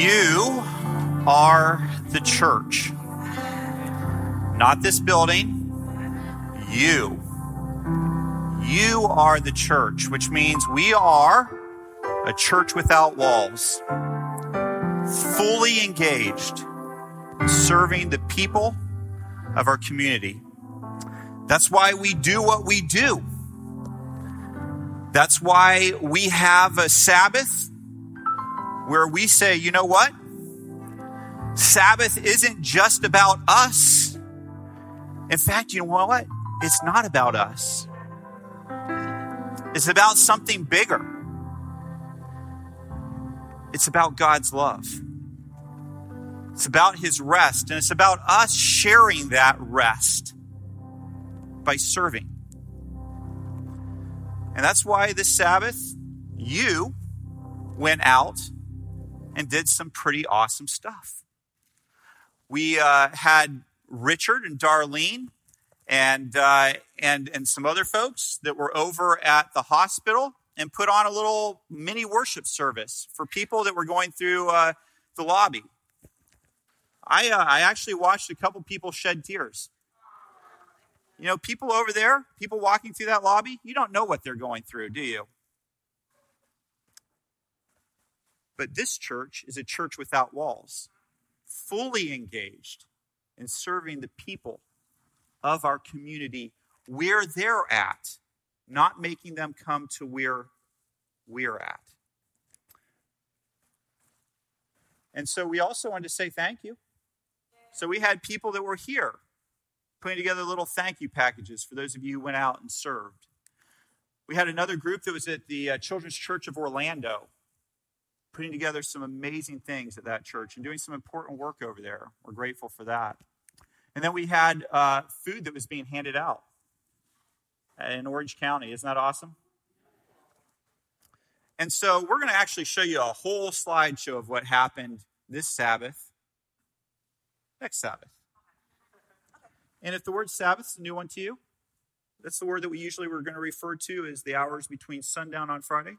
You are the church. Not this building. You. You are the church, which means we are a church without walls, fully engaged, serving the people of our community. That's why we do what we do. That's why we have a Sabbath where we say, you know what? Sabbath isn't just about us. In fact, you know what? It's not about us. It's about something bigger. It's about God's love. It's about His rest, and it's about us sharing that rest by serving. And that's why this Sabbath, you went out and did some pretty awesome stuff. We uh, had Richard and Darlene and, uh, and, and some other folks that were over at the hospital and put on a little mini worship service for people that were going through uh, the lobby. I, uh, I actually watched a couple people shed tears. You know, people over there, people walking through that lobby, you don't know what they're going through, do you? But this church is a church without walls, fully engaged in serving the people of our community where they're at, not making them come to where we're at. And so we also wanted to say thank you. So we had people that were here putting together little thank you packages for those of you who went out and served. We had another group that was at the uh, Children's Church of Orlando putting together some amazing things at that church and doing some important work over there. We're grateful for that. And then we had uh, food that was being handed out in Orange County. Isn't that awesome? And so we're going to actually show you a whole slideshow of what happened this Sabbath, next Sabbath. And if the word Sabbath is a new one to you, that's the word that we usually were going to refer to as the hours between sundown on Friday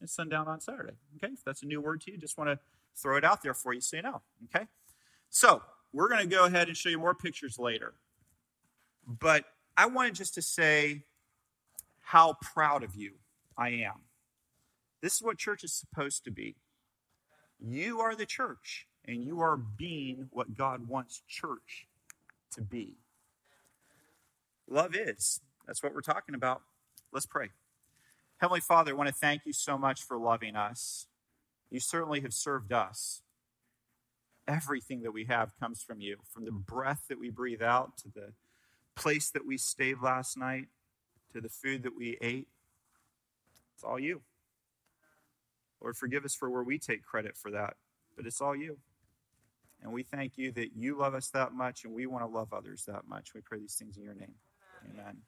and sundown on Saturday. Okay, if that's a new word to you, just want to throw it out there for you so you know. Okay, so we're going to go ahead and show you more pictures later. But I wanted just to say how proud of you I am. This is what church is supposed to be. You are the church, and you are being what God wants church to be. Love is. That's what we're talking about. Let's pray. Heavenly Father, I want to thank you so much for loving us. You certainly have served us. Everything that we have comes from you, from the mm. breath that we breathe out to the place that we stayed last night to the food that we ate. It's all you. Lord, forgive us for where we take credit for that, but it's all you. And we thank you that you love us that much and we want to love others that much. We pray these things in your name. Amen.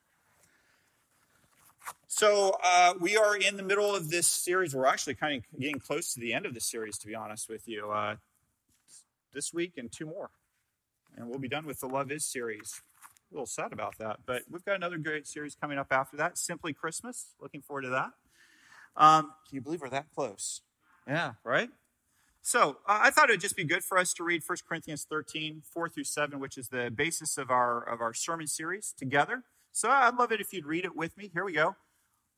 So uh, we are in the middle of this series. We're actually kind of getting close to the end of the series, to be honest with you. Uh, this week and two more, and we'll be done with the Love Is series. A little sad about that, but we've got another great series coming up after that. Simply Christmas. Looking forward to that. Um, can you believe we're that close? Yeah, right. So uh, I thought it would just be good for us to read 1 Corinthians 13, 4 through 7, which is the basis of our of our sermon series together. So I'd love it if you'd read it with me. Here we go.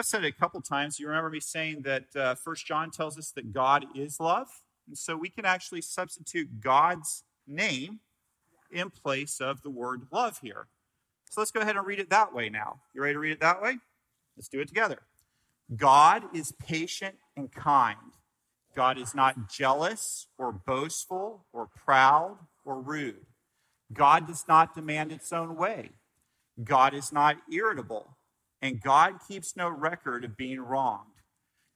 I've said it a couple times. You remember me saying that uh, First John tells us that God is love, and so we can actually substitute God's name in place of the word love here. So let's go ahead and read it that way now. You ready to read it that way? Let's do it together. God is patient and kind. God is not jealous or boastful or proud or rude. God does not demand its own way. God is not irritable, and God keeps no record of being wronged.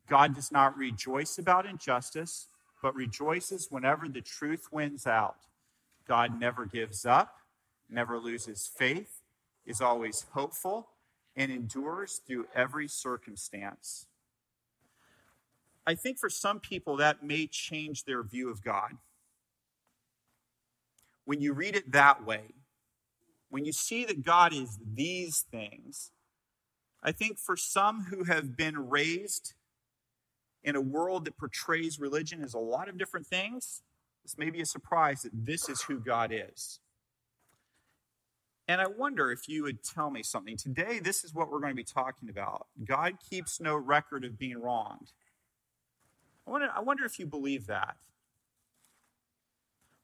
God does not rejoice about injustice, but rejoices whenever the truth wins out. God never gives up, never loses faith, is always hopeful, and endures through every circumstance. I think for some people that may change their view of God. When you read it that way, when you see that God is these things, I think for some who have been raised in a world that portrays religion as a lot of different things, this may be a surprise that this is who God is. And I wonder if you would tell me something. Today, this is what we're going to be talking about. God keeps no record of being wronged. I wonder, I wonder if you believe that.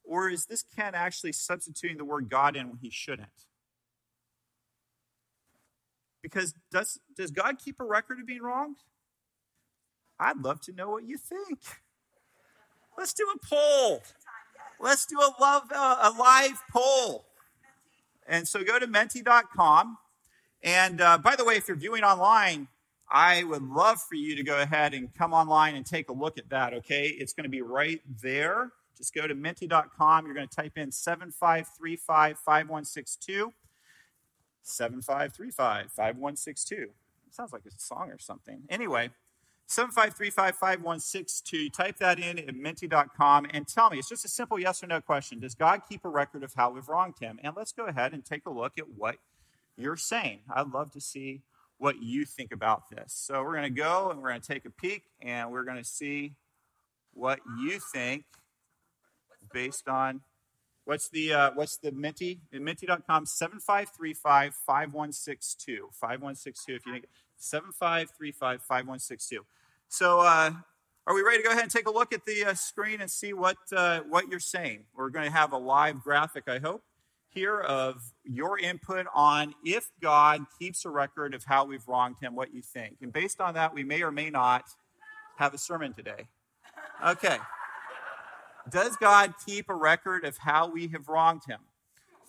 Or is this Ken actually substituting the word God in when he shouldn't? Because does, does God keep a record of being wronged? I'd love to know what you think. Let's do a poll. Let's do a, love, uh, a live poll. And so go to menti.com. And uh, by the way, if you're viewing online, I would love for you to go ahead and come online and take a look at that, okay? It's going to be right there. Just go to menti.com. You're going to type in 7535 5162. 7535 5162. Sounds like a song or something. Anyway, 75355162. Type that in at menti.com and tell me. It's just a simple yes or no question. Does God keep a record of how we've wronged him? And let's go ahead and take a look at what you're saying. I'd love to see what you think about this. So we're going to go and we're going to take a peek and we're going to see what you think based on what's the uh, what's the Menti Menti.com 7535 5162 5162 if you think 7535 5162 so, uh, are we ready to go ahead and take a look at the uh, screen and see what uh, what you're saying? We're going to have a live graphic, I hope, here of your input on if God keeps a record of how we've wronged Him, what you think, and based on that, we may or may not have a sermon today. Okay. Does God keep a record of how we have wronged Him?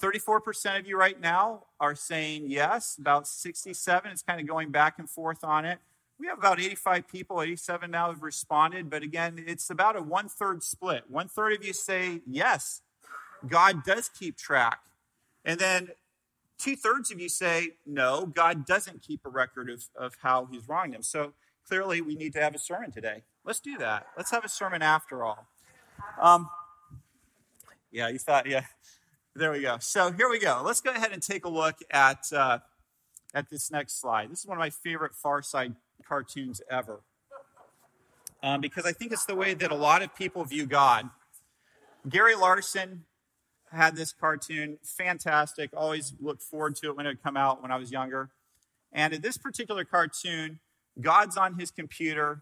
34% of you right now are saying yes. About 67. It's kind of going back and forth on it. We have about 85 people, 87 now have responded, but again, it's about a one third split. One third of you say, yes, God does keep track. And then two thirds of you say, no, God doesn't keep a record of, of how he's wronged them. So clearly, we need to have a sermon today. Let's do that. Let's have a sermon after all. Um, yeah, you thought, yeah. There we go. So here we go. Let's go ahead and take a look at, uh, at this next slide. This is one of my favorite Far Side cartoons ever. Um, because I think it's the way that a lot of people view God. Gary Larson had this cartoon, fantastic. Always looked forward to it when it would come out when I was younger. And in this particular cartoon, God's on his computer.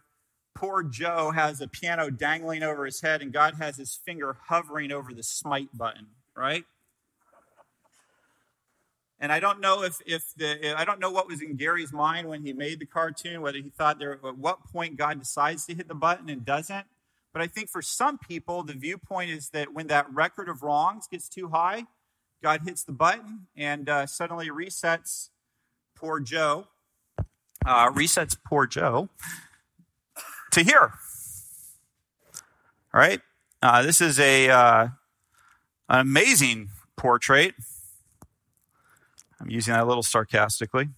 Poor Joe has a piano dangling over his head, and God has his finger hovering over the smite button, right? And I don't know if, if the I don't know what was in Gary's mind when he made the cartoon, whether he thought there at what point God decides to hit the button and doesn't. But I think for some people, the viewpoint is that when that record of wrongs gets too high, God hits the button and uh, suddenly resets poor Joe, uh, resets poor Joe to here. All right, uh, this is a uh, an amazing portrait I'm using that a little sarcastically.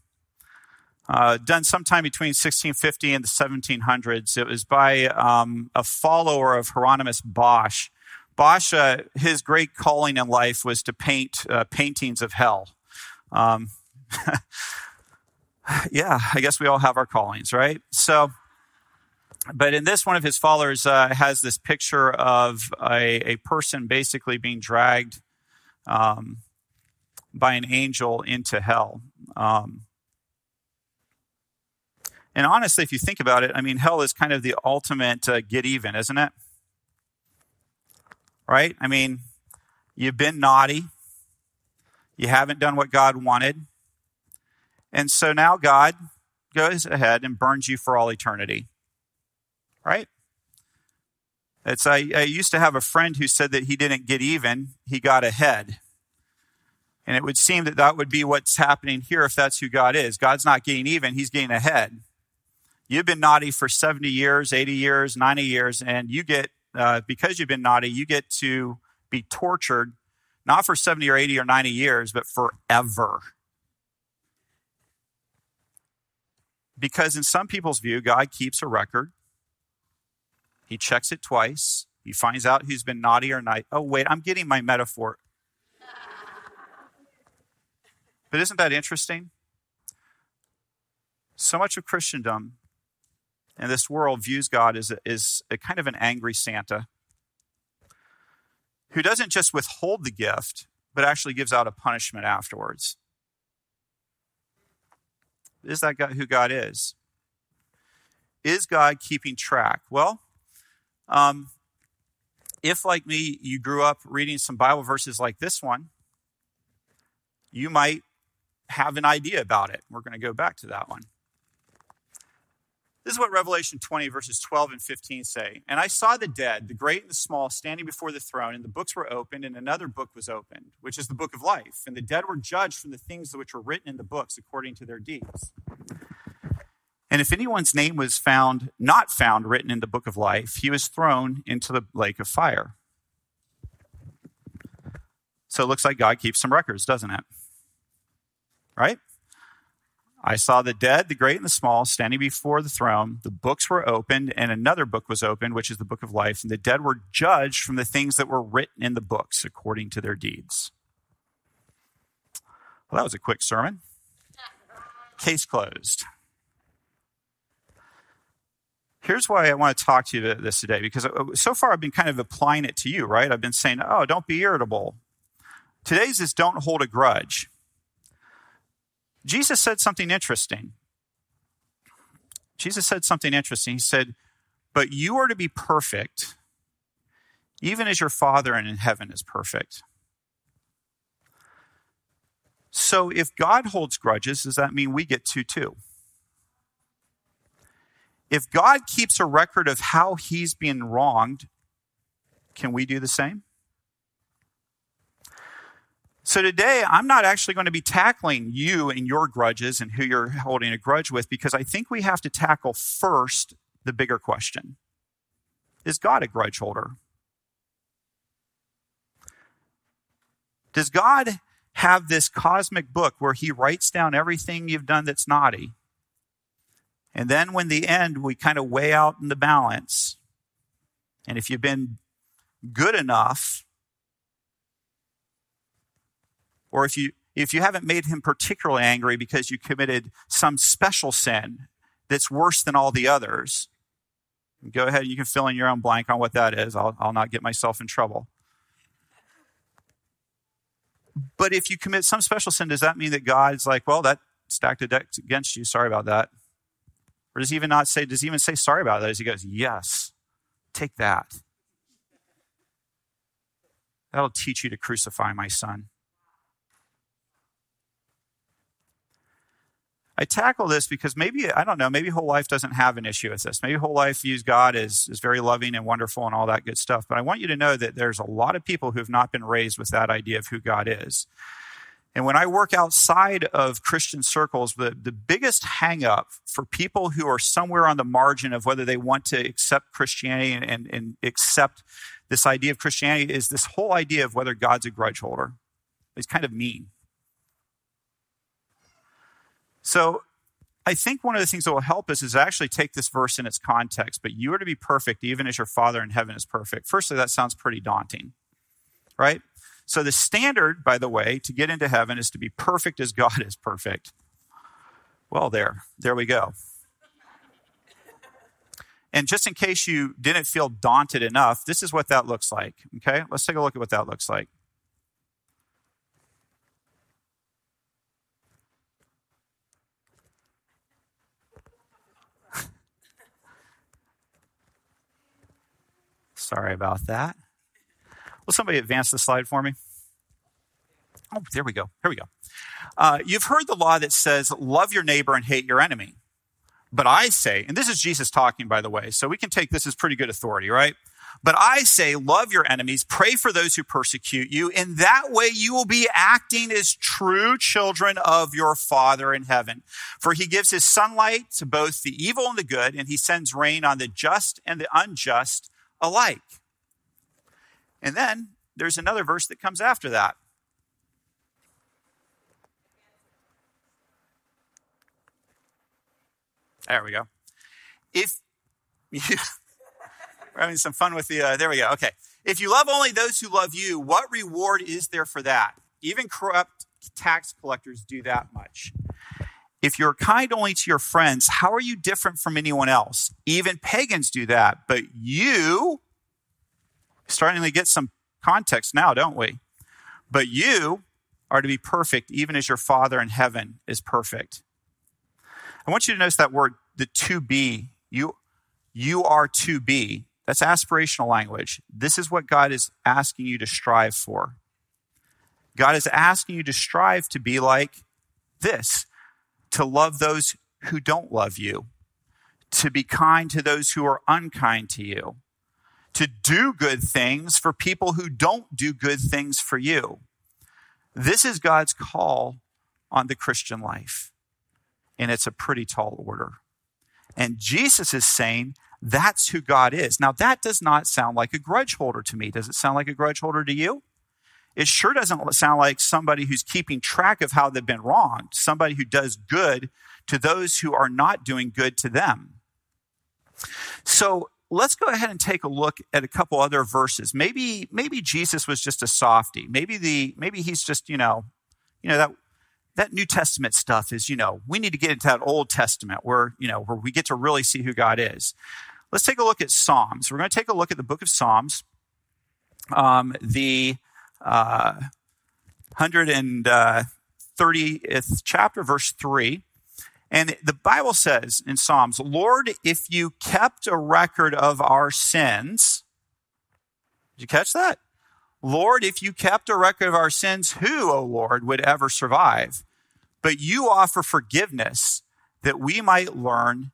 Uh, done sometime between 1650 and the 1700s. It was by um, a follower of Hieronymus Bosch. Bosch, uh, his great calling in life was to paint uh, paintings of hell. Um, yeah, I guess we all have our callings, right? So, but in this, one of his followers uh, has this picture of a, a person basically being dragged um, by an angel into hell. Um, and honestly, if you think about it, I mean, hell is kind of the ultimate uh, get even, isn't it? Right? I mean, you've been naughty, You haven't done what God wanted. And so now God goes ahead and burns you for all eternity. Right? It's I, I used to have a friend who said that he didn't get even, he got ahead. And it would seem that that would be what's happening here if that's who God is. God's not getting even, he's getting ahead. You've been naughty for 70 years, 80 years, 90 years, and you get, uh, because you've been naughty, you get to be tortured, not for 70 or 80 or 90 years, but forever. Because in some people's view, God keeps a record he checks it twice. He finds out who's been naughty or nice. Oh, wait, I'm getting my metaphor. But isn't that interesting? So much of Christendom and this world views God as a, as a kind of an angry Santa who doesn't just withhold the gift, but actually gives out a punishment afterwards. Is that God, who God is? Is God keeping track? Well, um, if, like me, you grew up reading some Bible verses like this one, you might have an idea about it. We're going to go back to that one. This is what Revelation 20, verses 12 and 15 say. And I saw the dead, the great and the small, standing before the throne, and the books were opened, and another book was opened, which is the book of life. And the dead were judged from the things which were written in the books according to their deeds. And if anyone's name was found, not found written in the book of life, he was thrown into the lake of fire. So it looks like God keeps some records, doesn't it? Right? I saw the dead, the great and the small, standing before the throne. The books were opened, and another book was opened, which is the book of life. And the dead were judged from the things that were written in the books according to their deeds. Well, that was a quick sermon. Case closed here's why I want to talk to you about this today because uh, so far I've been kind of applying it to you, right? I've been saying, oh, don't be irritable. Today's is don't hold a grudge. Jesus said something interesting. Jesus said something interesting. He said, But you are to be perfect, even as your Father in heaven is perfect. So if God holds grudges, does that mean we get to too? If God keeps a record of how he's being wronged, can we do the same? So today, I'm not actually going to be tackling you and your grudges and who you're holding a grudge with because I think we have to tackle first the bigger question Is God a grudge holder? Does God have this cosmic book where he writes down everything you've done that's naughty? And then when the end, we kind of weigh out in the balance. And if you've been good enough, or if you if you haven't made him particularly angry because you committed some special sin that's worse than all the others, go ahead and you can fill in your own blank on what that is. I'll, I'll not get myself in trouble. But if you commit some special sin, does that mean that God's like, well, that stacked a deck against you? Sorry about that. Or does he even not say, does he even say sorry about that? As he goes, yes, take that. That'll teach you to crucify my son. I tackle this because maybe, I don't know, maybe whole life doesn't have an issue with this. Maybe whole life views God as, as very loving and wonderful and all that good stuff. But I want you to know that there's a lot of people who have not been raised with that idea of who God is. And when I work outside of Christian circles, the, the biggest hangup for people who are somewhere on the margin of whether they want to accept Christianity and, and, and accept this idea of Christianity is this whole idea of whether God's a grudge holder. It's kind of mean. So I think one of the things that will help us is actually take this verse in its context. But you are to be perfect even as your Father in heaven is perfect. Firstly, that sounds pretty daunting, right? So the standard, by the way, to get into heaven is to be perfect as God is perfect. Well, there, there we go. And just in case you didn't feel daunted enough, this is what that looks like. Okay, let's take a look at what that looks like. Sorry about that. Will somebody advance the slide for me? Oh, there we go. Here we go. Uh, you've heard the law that says, love your neighbor and hate your enemy. But I say, and this is Jesus talking, by the way, so we can take this as pretty good authority, right? But I say, love your enemies, pray for those who persecute you. In that way, you will be acting as true children of your Father in heaven. For he gives his sunlight to both the evil and the good, and he sends rain on the just and the unjust alike. And then there's another verse that comes after that. There we go. If you, we're having some fun with the, uh, there we go. Okay. If you love only those who love you, what reward is there for that? Even corrupt tax collectors do that much. If you're kind only to your friends, how are you different from anyone else? Even pagans do that. But you, starting to get some context now, don't we? But you are to be perfect, even as your Father in heaven is perfect. I want you to notice that word, the to be. You, you are to be. That's aspirational language. This is what God is asking you to strive for. God is asking you to strive to be like this to love those who don't love you, to be kind to those who are unkind to you, to do good things for people who don't do good things for you. This is God's call on the Christian life and it's a pretty tall order. And Jesus is saying that's who God is. Now, that does not sound like a grudge holder to me. Does it sound like a grudge holder to you? It sure doesn't sound like somebody who's keeping track of how they've been wronged, somebody who does good to those who are not doing good to them. So let's go ahead and take a look at a couple other verses. Maybe, maybe Jesus was just a softy. Maybe the, maybe he's just, you know, you know, that that New Testament stuff is, you know, we need to get into that Old Testament where, you know, where we get to really see who God is. Let's take a look at Psalms. We're going to take a look at the book of Psalms, um, the uh, 130th chapter, verse 3. And the Bible says in Psalms, Lord, if you kept a record of our sins, did you catch that? Lord, if you kept a record of our sins, who, O Lord, would ever survive? But you offer forgiveness that we might learn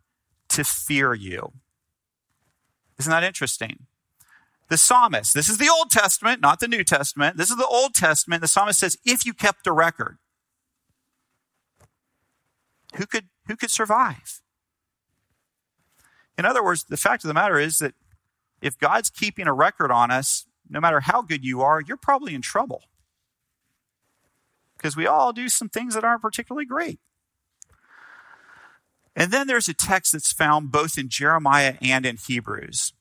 to fear you. Isn't that interesting? The psalmist, this is the Old Testament, not the New Testament. This is the Old Testament. The psalmist says, if you kept a record, who could, who could survive? In other words, the fact of the matter is that if God's keeping a record on us, no matter how good you are, you're probably in trouble. Because we all do some things that aren't particularly great. And then there's a text that's found both in Jeremiah and in Hebrews.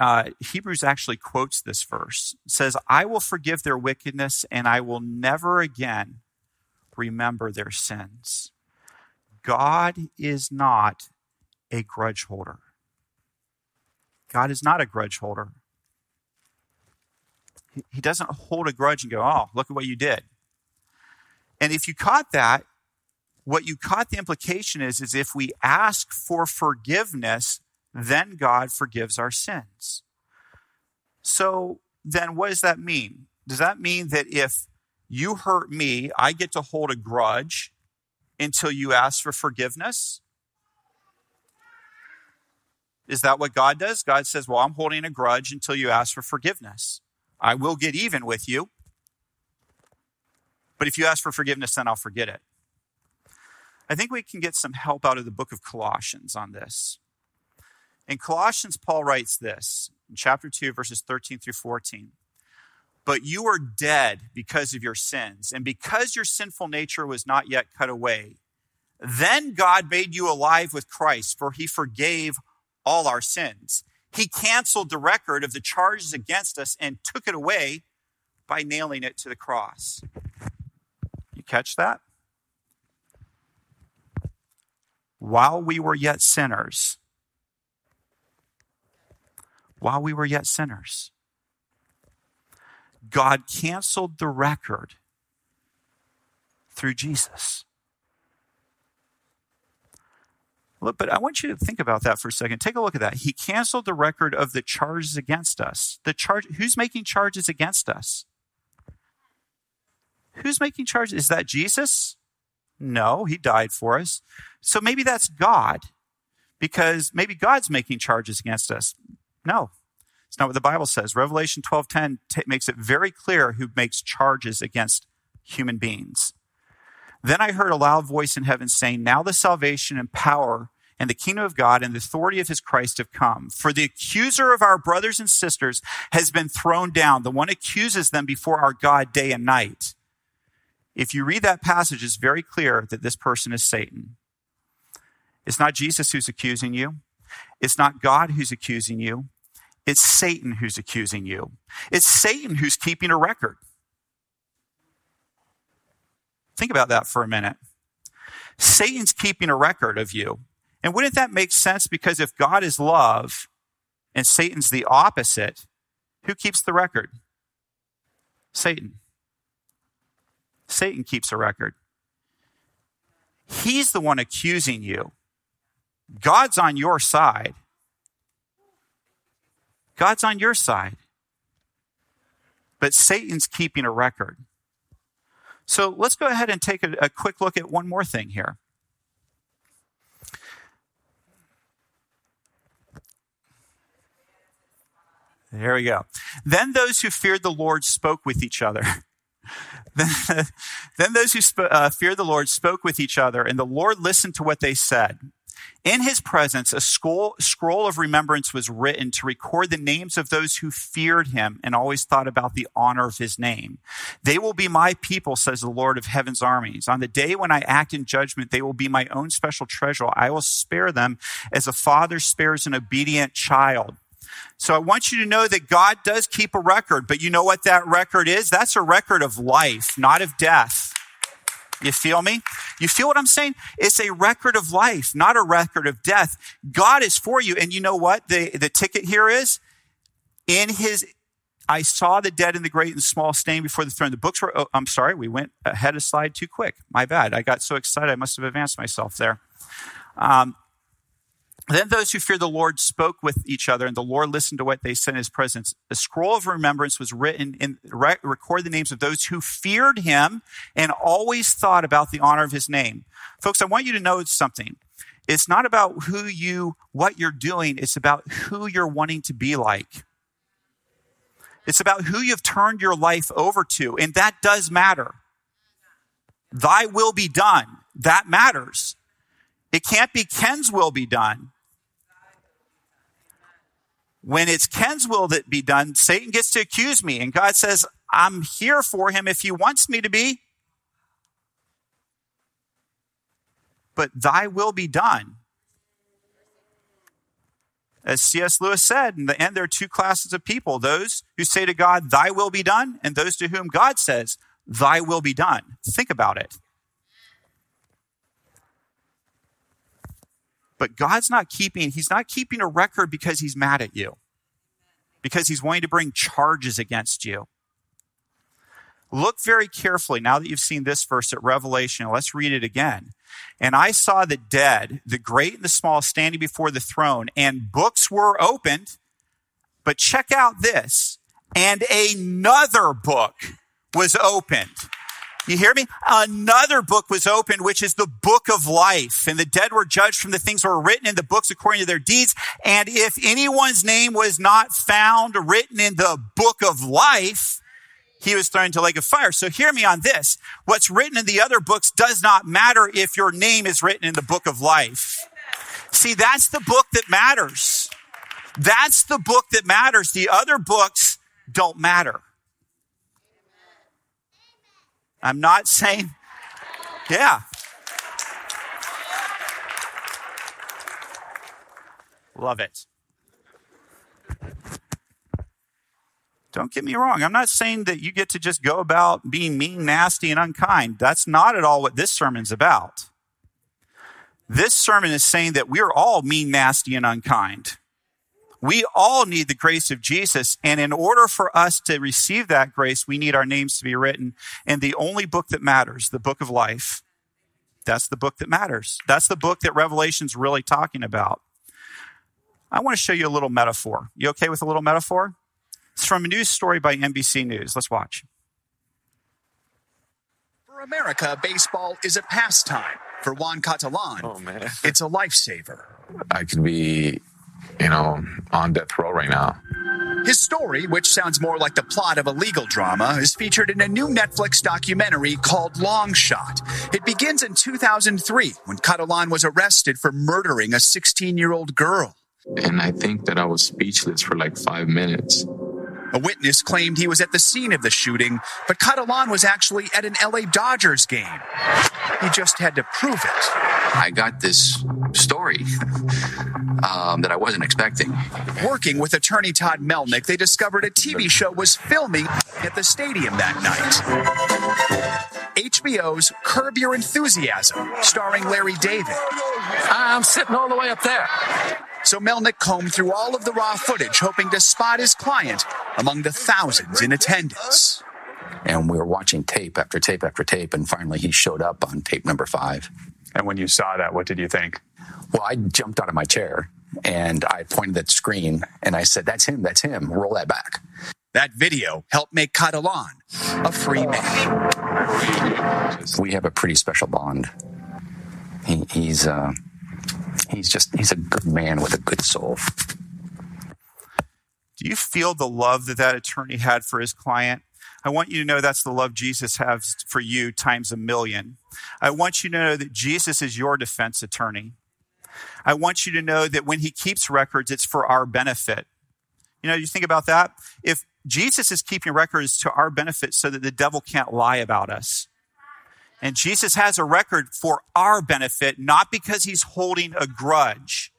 Uh, Hebrews actually quotes this verse. It says, I will forgive their wickedness and I will never again remember their sins. God is not a grudge holder. God is not a grudge holder. He doesn't hold a grudge and go, oh, look at what you did. And if you caught that, what you caught the implication is, is if we ask for forgiveness, then God forgives our sins. So then what does that mean? Does that mean that if you hurt me, I get to hold a grudge until you ask for forgiveness? Is that what God does? God says, Well, I'm holding a grudge until you ask for forgiveness. I will get even with you. But if you ask for forgiveness, then I'll forget it. I think we can get some help out of the book of Colossians on this. In Colossians, Paul writes this in chapter 2, verses 13 through 14. But you are dead because of your sins, and because your sinful nature was not yet cut away. Then God made you alive with Christ, for he forgave all our sins. He canceled the record of the charges against us and took it away by nailing it to the cross. You catch that? While we were yet sinners, while we were yet sinners, God canceled the record through Jesus. Look, but I want you to think about that for a second. Take a look at that. He canceled the record of the charges against us. The charge who's making charges against us? Who's making charges? Is that Jesus? No, he died for us. So maybe that's God because maybe God's making charges against us. No, it's not what the Bible says. Revelation 12:10 t- makes it very clear who makes charges against human beings. Then I heard a loud voice in heaven saying, "Now the salvation and power and the kingdom of God and the authority of his Christ have come. For the accuser of our brothers and sisters has been thrown down. The one accuses them before our God day and night." If you read that passage, it's very clear that this person is Satan. It's not Jesus who's accusing you. It's not God who's accusing you. It's Satan who's accusing you. It's Satan who's keeping a record. Think about that for a minute. Satan's keeping a record of you. And wouldn't that make sense? Because if God is love and Satan's the opposite, who keeps the record? Satan. Satan keeps a record. He's the one accusing you. God's on your side. God's on your side. But Satan's keeping a record. So let's go ahead and take a, a quick look at one more thing here. There we go. Then those who feared the Lord spoke with each other. then, those who sp- uh, feared the Lord spoke with each other, and the Lord listened to what they said. In his presence, a scroll, scroll of remembrance was written to record the names of those who feared him and always thought about the honor of his name. They will be my people, says the Lord of heaven's armies. On the day when I act in judgment, they will be my own special treasure. I will spare them as a father spares an obedient child. So I want you to know that God does keep a record, but you know what that record is? That's a record of life, not of death. You feel me? You feel what I'm saying? It's a record of life, not a record of death. God is for you. And you know what the, the ticket here is? In his, I saw the dead and the great and small standing before the throne. The books were, oh, I'm sorry, we went ahead a slide too quick. My bad. I got so excited. I must have advanced myself there. Um, then those who feared the Lord spoke with each other, and the Lord listened to what they said in his presence. A scroll of remembrance was written and re- record the names of those who feared him and always thought about the honor of his name. Folks, I want you to know something. It's not about who you, what you're doing. It's about who you're wanting to be like. It's about who you've turned your life over to. And that does matter. Thy will be done. That matters. It can't be Ken's will be done when it's Ken's will that be done, Satan gets to accuse me. And God says, I'm here for him if he wants me to be. But thy will be done. As C.S. Lewis said, in the end, there are two classes of people those who say to God, Thy will be done, and those to whom God says, Thy will be done. Think about it. But God's not keeping, He's not keeping a record because He's mad at you, because He's wanting to bring charges against you. Look very carefully now that you've seen this verse at Revelation. Let's read it again. And I saw the dead, the great and the small, standing before the throne, and books were opened. But check out this. And another book was opened you hear me? Another book was opened, which is the book of life. And the dead were judged from the things that were written in the books according to their deeds. And if anyone's name was not found written in the book of life, he was thrown into a lake of fire. So hear me on this. What's written in the other books does not matter if your name is written in the book of life. See, that's the book that matters. That's the book that matters. The other books don't matter. I'm not saying, yeah. Love it. Don't get me wrong. I'm not saying that you get to just go about being mean, nasty, and unkind. That's not at all what this sermon's about. This sermon is saying that we're all mean, nasty, and unkind. We all need the grace of Jesus. And in order for us to receive that grace, we need our names to be written in the only book that matters, the book of life. That's the book that matters. That's the book that Revelation's really talking about. I want to show you a little metaphor. You okay with a little metaphor? It's from a news story by NBC News. Let's watch. For America, baseball is a pastime. For Juan Catalan, Oh man, it's a lifesaver. I could be, you know, on death row right now. His story, which sounds more like the plot of a legal drama, is featured in a new Netflix documentary called Long Shot. It begins in 2003 when Catalan was arrested for murdering a 16 year old girl. And I think that I was speechless for like five minutes. A witness claimed he was at the scene of the shooting, but Catalan was actually at an LA Dodgers game. He just had to prove it. I got this story um, that I wasn't expecting. Working with attorney Todd Melnik, they discovered a TV show was filming at the stadium that night. HBO's Curb Your Enthusiasm, starring Larry David. I'm sitting all the way up there. So Melnik combed through all of the raw footage, hoping to spot his client among the thousands in attendance. And we were watching tape after tape after tape, and finally he showed up on tape number five. And when you saw that, what did you think? Well, I jumped out of my chair and I pointed at the screen and I said, That's him, that's him, roll that back. That video helped make Catalan a free man. We have a pretty special bond. He, he's, uh, he's just, he's a good man with a good soul. Do you feel the love that that attorney had for his client? I want you to know that's the love Jesus has for you times a million. I want you to know that Jesus is your defense attorney. I want you to know that when he keeps records, it's for our benefit. You know, you think about that? If Jesus is keeping records to our benefit so that the devil can't lie about us. And Jesus has a record for our benefit, not because he's holding a grudge,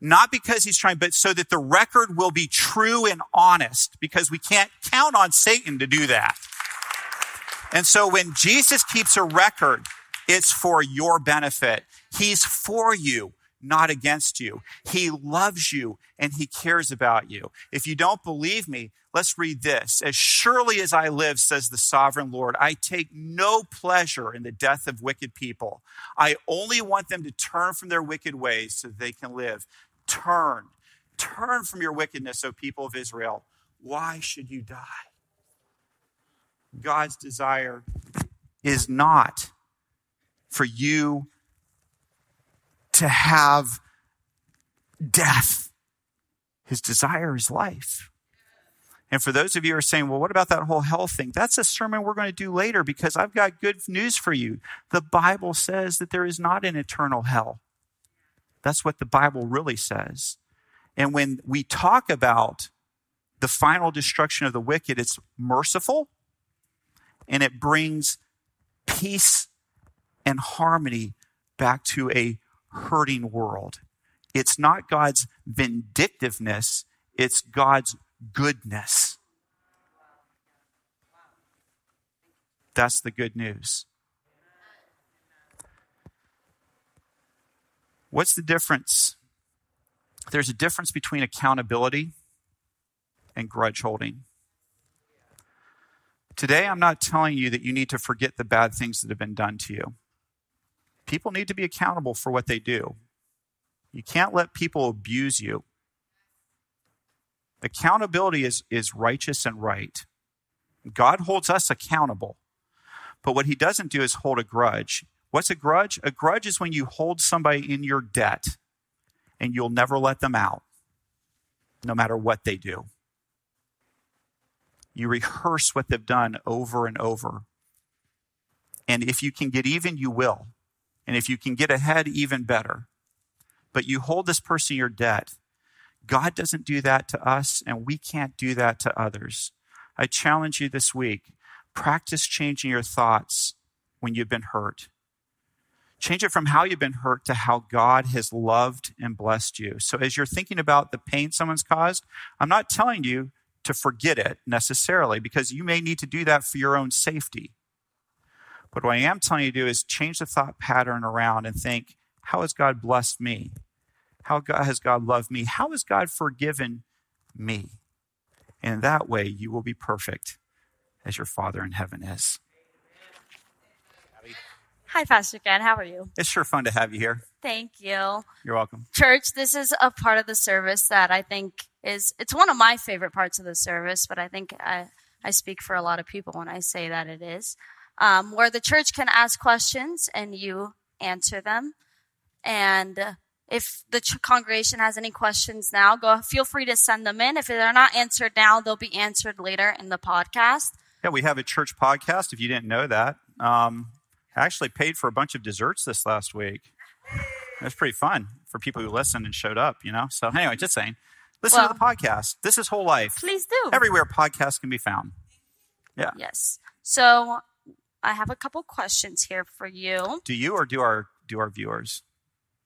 not because he's trying, but so that the record will be true and honest, because we can't count on Satan to do that. And so when Jesus keeps a record, it's for your benefit. He's for you, not against you. He loves you and he cares about you. If you don't believe me, let's read this. As surely as I live, says the sovereign Lord, I take no pleasure in the death of wicked people. I only want them to turn from their wicked ways so that they can live. Turn, turn from your wickedness, O people of Israel. Why should you die? God's desire is not for you to have death. His desire is life. And for those of you who are saying, well, what about that whole hell thing? That's a sermon we're going to do later because I've got good news for you. The Bible says that there is not an eternal hell. That's what the Bible really says. And when we talk about the final destruction of the wicked, it's merciful and it brings peace and harmony back to a hurting world. It's not God's vindictiveness, it's God's goodness. That's the good news. What's the difference? There's a difference between accountability and grudge holding. Today, I'm not telling you that you need to forget the bad things that have been done to you. People need to be accountable for what they do. You can't let people abuse you. Accountability is, is righteous and right. God holds us accountable. But what he doesn't do is hold a grudge. What's a grudge? A grudge is when you hold somebody in your debt and you'll never let them out, no matter what they do. You rehearse what they've done over and over. And if you can get even, you will. And if you can get ahead, even better. But you hold this person in your debt. God doesn't do that to us, and we can't do that to others. I challenge you this week practice changing your thoughts when you've been hurt. Change it from how you've been hurt to how God has loved and blessed you. So, as you're thinking about the pain someone's caused, I'm not telling you to forget it necessarily because you may need to do that for your own safety. But what I am telling you to do is change the thought pattern around and think, how has God blessed me? How God, has God loved me? How has God forgiven me? And that way you will be perfect as your Father in heaven is. Hi, Pastor Ken. How are you? It's sure fun to have you here. Thank you. You're welcome. Church, this is a part of the service that I think is, it's one of my favorite parts of the service, but I think I, I speak for a lot of people when I say that it is. um, where the church can ask questions and you answer them. And uh, if the ch- congregation has any questions now, go feel free to send them in. If they're not answered now, they'll be answered later in the podcast. Yeah, we have a church podcast. If you didn't know that, um, I actually paid for a bunch of desserts this last week. It was pretty fun for people who listened and showed up. You know. So anyway, just saying, listen Well- to the podcast. This is whole life. Please do. Everywhere podcasts can be found. Yeah. Yes. So I have a couple questions here for you. Do you or do our do our viewers?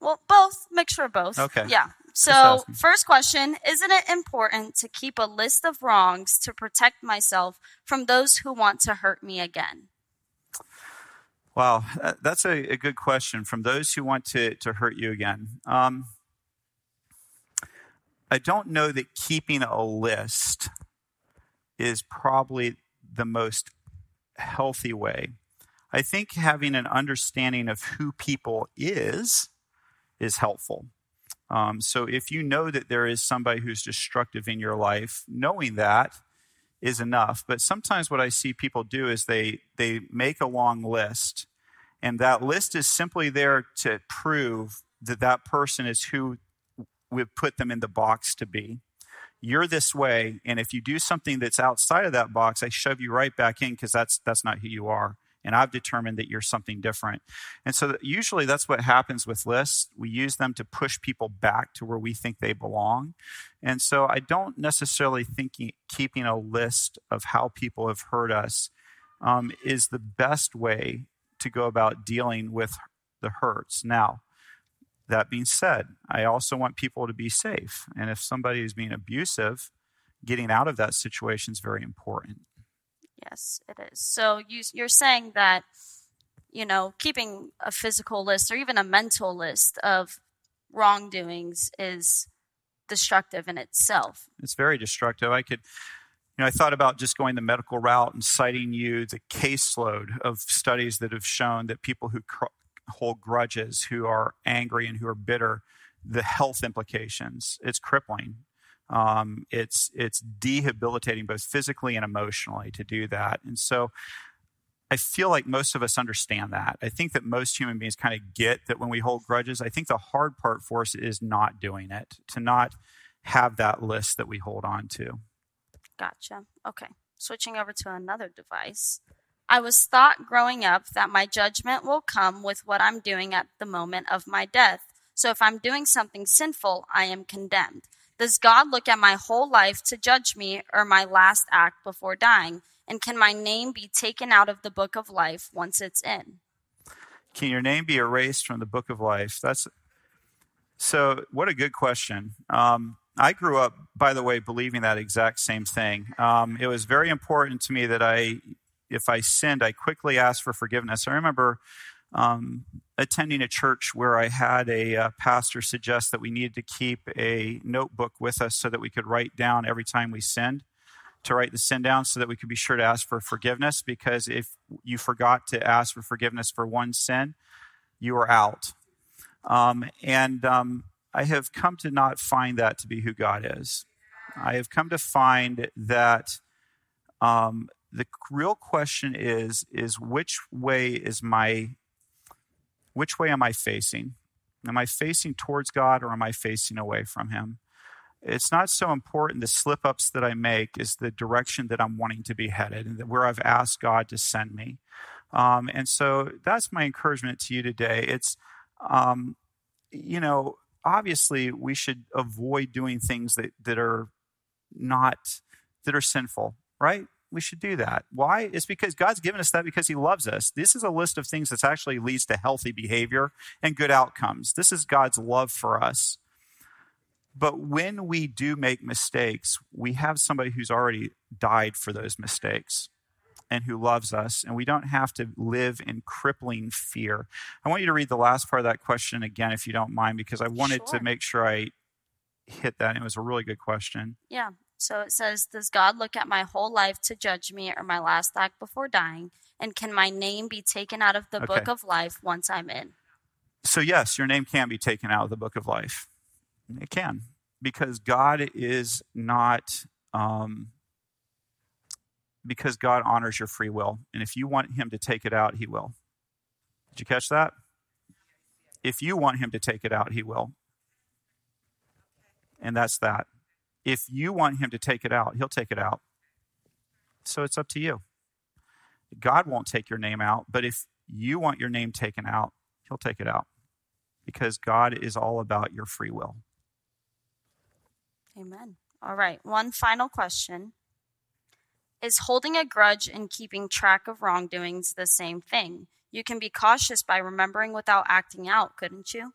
Well, both. Mixture of both. Okay. Yeah. So, first question Isn't it important to keep a list of wrongs to protect myself from those who want to hurt me again? Wow, that's a, a good question from those who want to, to hurt you again. Um, I don't know that keeping a list is probably the most healthy way. I think having an understanding of who people is is helpful. Um, so if you know that there is somebody who's destructive in your life, knowing that is enough. But sometimes what I see people do is they they make a long list, and that list is simply there to prove that that person is who we've put them in the box to be. You're this way, and if you do something that's outside of that box, I shove you right back in because that's that's not who you are. And I've determined that you're something different. And so usually that's what happens with lists. We use them to push people back to where we think they belong. And so I don't necessarily think keeping a list of how people have hurt us um, is the best way to go about dealing with the hurts. Now, that being said, I also want people to be safe. And if somebody is being abusive, getting out of that situation is very important. Yes, it is. So you, you're saying that, you know, keeping a physical list or even a mental list of wrongdoings is destructive in itself. It's very destructive. I could, you know, I thought about just going the medical route and citing you the caseload of studies that have shown that people who cr- hold grudges, who are angry, and who are bitter, the health implications. It's crippling. Um, it's it's debilitating both physically and emotionally to do that. And so, I feel like most of us understand that. I think that most human beings kind of get that when we hold grudges. I think the hard part for us is not doing it, to not have that list that we hold on to. Gotcha. Okay. Switching over to another device. I was taught growing up that my judgment will come with what I'm doing at the moment of my death. So if I'm doing something sinful, I am condemned. Does God look at my whole life to judge me or my last act before dying? And can my name be taken out of the book of life once it's in? Can your name be erased from the book of life? That's so. What a good question. Um, I grew up, by the way, believing that exact same thing. Um, it was very important to me that I, if I sinned, I quickly asked for forgiveness. I remember um, attending a church where I had a uh, pastor suggest that we needed to keep a notebook with us so that we could write down every time we sinned to write the sin down so that we could be sure to ask for forgiveness because if you forgot to ask for forgiveness for one sin, you are out. Um, and um, I have come to not find that to be who God is. I have come to find that um, the real question is is which way is my which way am I facing? Am I facing towards God or am I facing away from Him? It's not so important the slip ups that I make is the direction that I'm wanting to be headed and where I've asked God to send me. Um, and so that's my encouragement to you today. It's, um, you know, obviously we should avoid doing things that, that are not, that are sinful, right? We should do that. Why? It's because God's given us that because He loves us. This is a list of things that actually leads to healthy behavior and good outcomes. This is God's love for us. But when we do make mistakes, we have somebody who's already died for those mistakes and who loves us, and we don't have to live in crippling fear. I want you to read the last part of that question again, if you don't mind, because I wanted Sure. to make sure I hit that. It was a really good question. Yeah. So it says, Does God look at my whole life to judge me or my last act before dying? And can my name be taken out of the book of life once I'm in? So, yes, your name can be taken out of the book of life. It can, because God is not. Um, because God honors your free will. And if you want Him to take it out, He will. Did you catch that? If you want Him to take it out, He will. And that's that. If you want Him to take it out, He'll take it out. So it's up to you. God won't take your name out, but if you want your name taken out, He'll take it out because God is all about your free will. Amen. All right. One final question. Is holding a grudge and keeping track of wrongdoings the same thing? You can be cautious by remembering without acting out, couldn't you?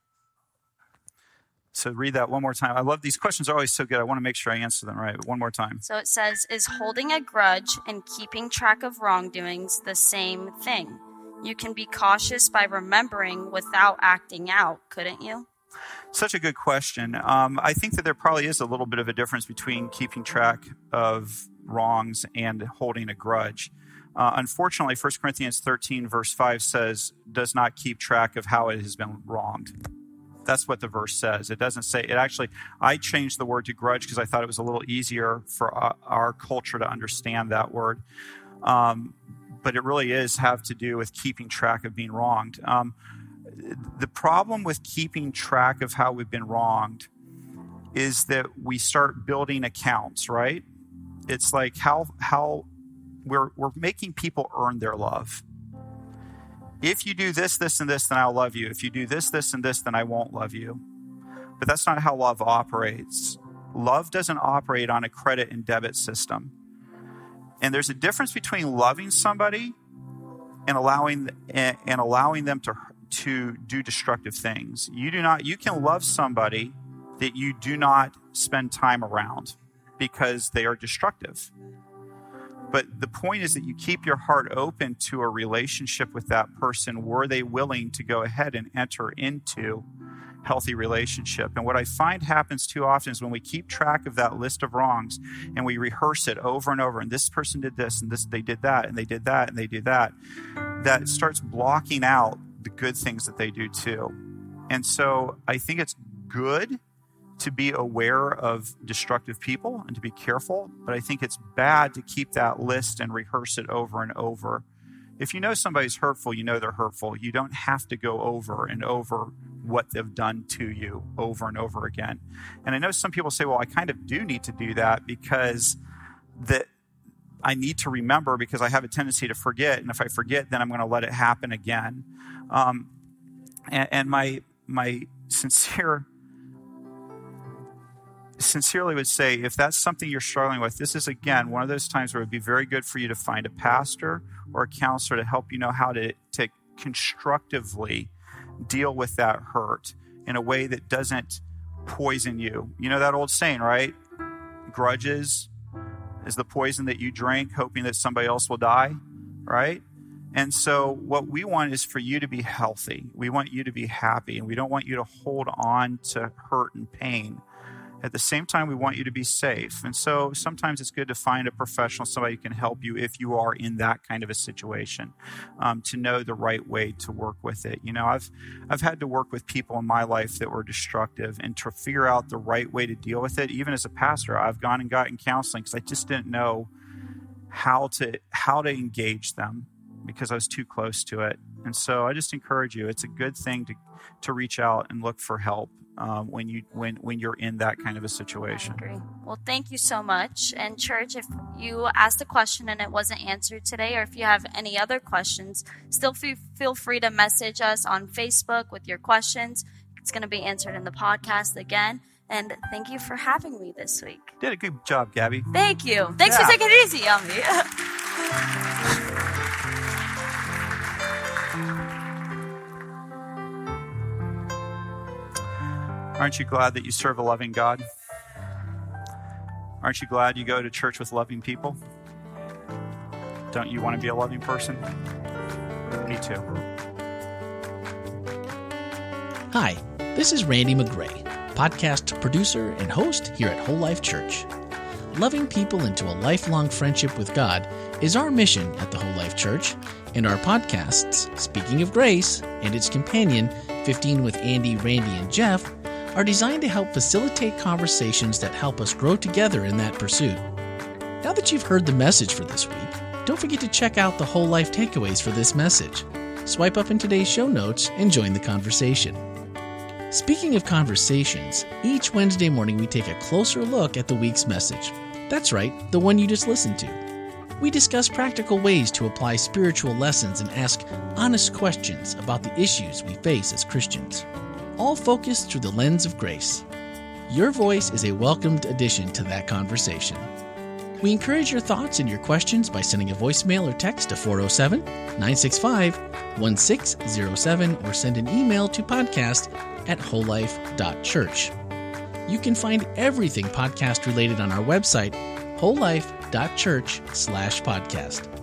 So read that one more time. I love these questions are always so good. I want to make sure I answer them right. One more time. So it says, Is holding a grudge and keeping track of wrongdoings the same thing? You can be cautious by remembering without acting out, couldn't you? Such a good question. Um, I think that there probably is a little bit of a difference between keeping track of wrongs and holding a grudge. Uh, unfortunately, 1 Corinthians 13, verse 5 says, does not keep track of how it has been wronged. That's what the verse says. It doesn't say, it actually, I changed the word to grudge because I thought it was a little easier for our, culture to understand that word. Um, but it really is have to do with keeping track of being wronged. Um, the problem with keeping track of how we've been wronged is that we start building accounts, right? It's like how how we're we're making people earn their love. If you do this, this, and this, then I'll love you. If you do this, this, and this, then I won't love you. But that's not how love operates. Love doesn't operate on a credit and debit system. And there's a difference between loving somebody and allowing and allowing them to to do destructive things. You do not you can love somebody that you do not spend time around because they are destructive. But the point is that you keep your heart open to a relationship with that person. Were they willing to go ahead and enter into a healthy relationship. And what I find happens too often is when we keep track of that list of wrongs and we rehearse it over and over, and this person did this, and this they did that, and they did that, and they did that, that starts blocking out the good things that they do too. And so I think it's good to be aware of destructive people and to be careful, but I think it's bad to keep that list and rehearse it over and over. If you know somebody's hurtful, you know they're hurtful. You don't have to go over and over what they've done to you over and over again. And I know some people say, well, I kind of do need to do that because that I need to remember because I have a tendency to forget. And if I forget, then I'm going to let it happen again. Um, and, and my, my sincere sincerely would say if that's something you're struggling with, this is again one of those times where it would be very good for you to find a pastor or a counselor to help you know how to, to constructively deal with that hurt in a way that doesn't poison you. You know that old saying, right? Grudges is the poison that you drink, hoping that somebody else will die, right? And so, what we want is for you to be healthy. We want you to be happy, and we don't want you to hold on to hurt and pain. At the same time, we want you to be safe. And so sometimes it's good to find a professional, somebody who can help you if you are in that kind of a situation, um, to know the right way to work with it. You know, I've I've had to work with people in my life that were destructive, and to figure out the right way to deal with it. Even as a pastor, I've gone and gotten counseling because I just didn't know how to how to engage them because I was too close to it. And so I just encourage you. It's a good thing to to reach out and look for help um, when you when when you're in that kind of a situation. Well, thank you so much. And church, if you asked a question and it wasn't answered today, or if you have any other questions, still feel free to message us on Facebook with your questions. It's going to be answered in the podcast again. And thank you for having me this week. Did a good job, Gabby. Thank you. Thanks yeah. for taking it easy on me. Aren't you glad that you serve a loving God? Aren't you glad you go to church with loving people? Don't you want to be a loving person? Me too. Hi, this is Randy McGray, podcast producer and host here at Whole Life Church. Loving people into a lifelong friendship with God is our mission at the Whole Life Church, and our podcasts, Speaking of Grace and its companion, 15 with Andy, Randy, and Jeff, are designed to help facilitate conversations that help us grow together in that pursuit. Now that you've heard the message for this week, don't forget to check out the whole life takeaways for this message. Swipe up in today's show notes and join the conversation. Speaking of conversations, each Wednesday morning we take a closer look at the week's message. That's right, the one you just listened to. We discuss practical ways to apply spiritual lessons and ask honest questions about the issues we face as Christians, all focused through the lens of grace. Your voice is a welcomed addition to that conversation. We encourage your thoughts and your questions by sending a voicemail or text to 407 965 1607 or send an email to podcast at wholelife.church. You can find everything podcast related on our website, wholelife.church slash podcast.